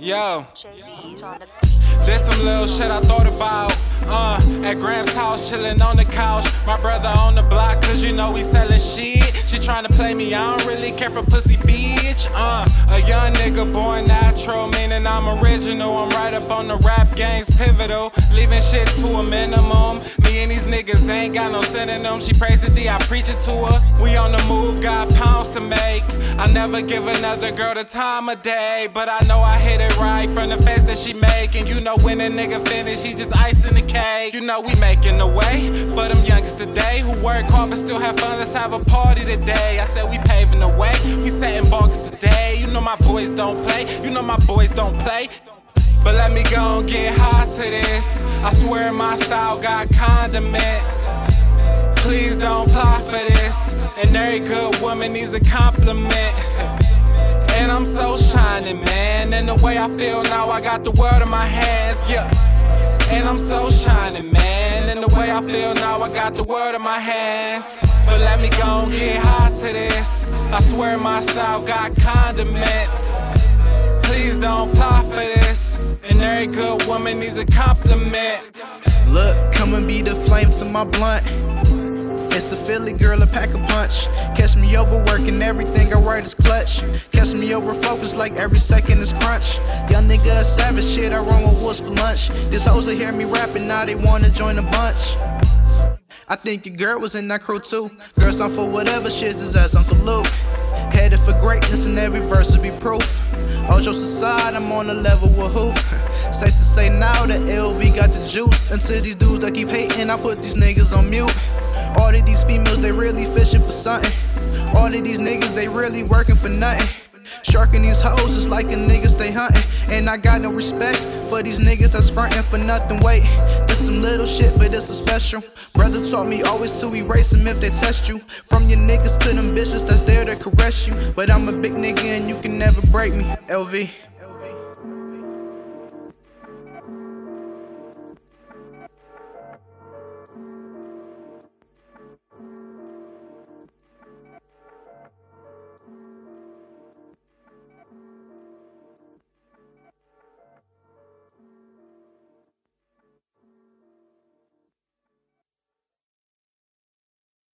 Yo. There's some little shit I thought about. Uh, at Graham's house, chillin' on the couch. My brother on the block, cause you know we sellin' shit. She tryna play me, I don't really care for pussy, bitch. Uh, a young nigga born natural, meaning I'm original. I'm right up on the rap game's pivotal. Leaving shit to a minimum. Me and these niggas ain't got no synonym. She prays to D, I preach it to her. We on the move, got pounds to make. I never give another girl the time of day. But I know I hit it right from the face that she make. And you know when a nigga finish, he just icing the cake. You know we making the way for them youngest today who work hard but still have fun. Let's have a party today. I said we paving the way, we setting bugs today. You know my boys don't play, you know my boys don't play. But let me go and get hot to this. I swear my style got condiments. Please don't apply for this. And every good woman needs a compliment. And I'm so shining, man. And the way I feel now, I got the world in my hands, yeah. And I'm so shining, man. And the way I feel now, I got the world in my hands. But let me go and get hot to this. I swear my style got condiments. Please don't apply for this. And every good woman needs a compliment. Look, come and be the flame to my blunt. It's a Philly girl, a pack a punch. Catch me overworking everything I write is clutch. Catch me over focused like every second is crunch. Young nigga a savage shit, I run with wolves for lunch. These hoes will hear me rapping, now they wanna join the bunch. I think your girl was in that crew too. Girls on for whatever shit is ass Uncle Luke. Headed for greatness and every verse will be proof. All jokes aside, I'm on the level with who? Safe to say now that El-V got the juice. And to these dudes that keep hating, I put these niggas on mute. All of these females, they really fishing for something. All of these niggas, they really working for nothing. Sharking these hoes is like a nigga stay hunting. And I got no respect for these niggas that's frontin' for nothing. Wait, this some little shit, but it's a special. Brother taught me always to erase them if they test you. From your niggas to them bitches that's there to caress you. But I'm a big nigga and you can never break me. El-V.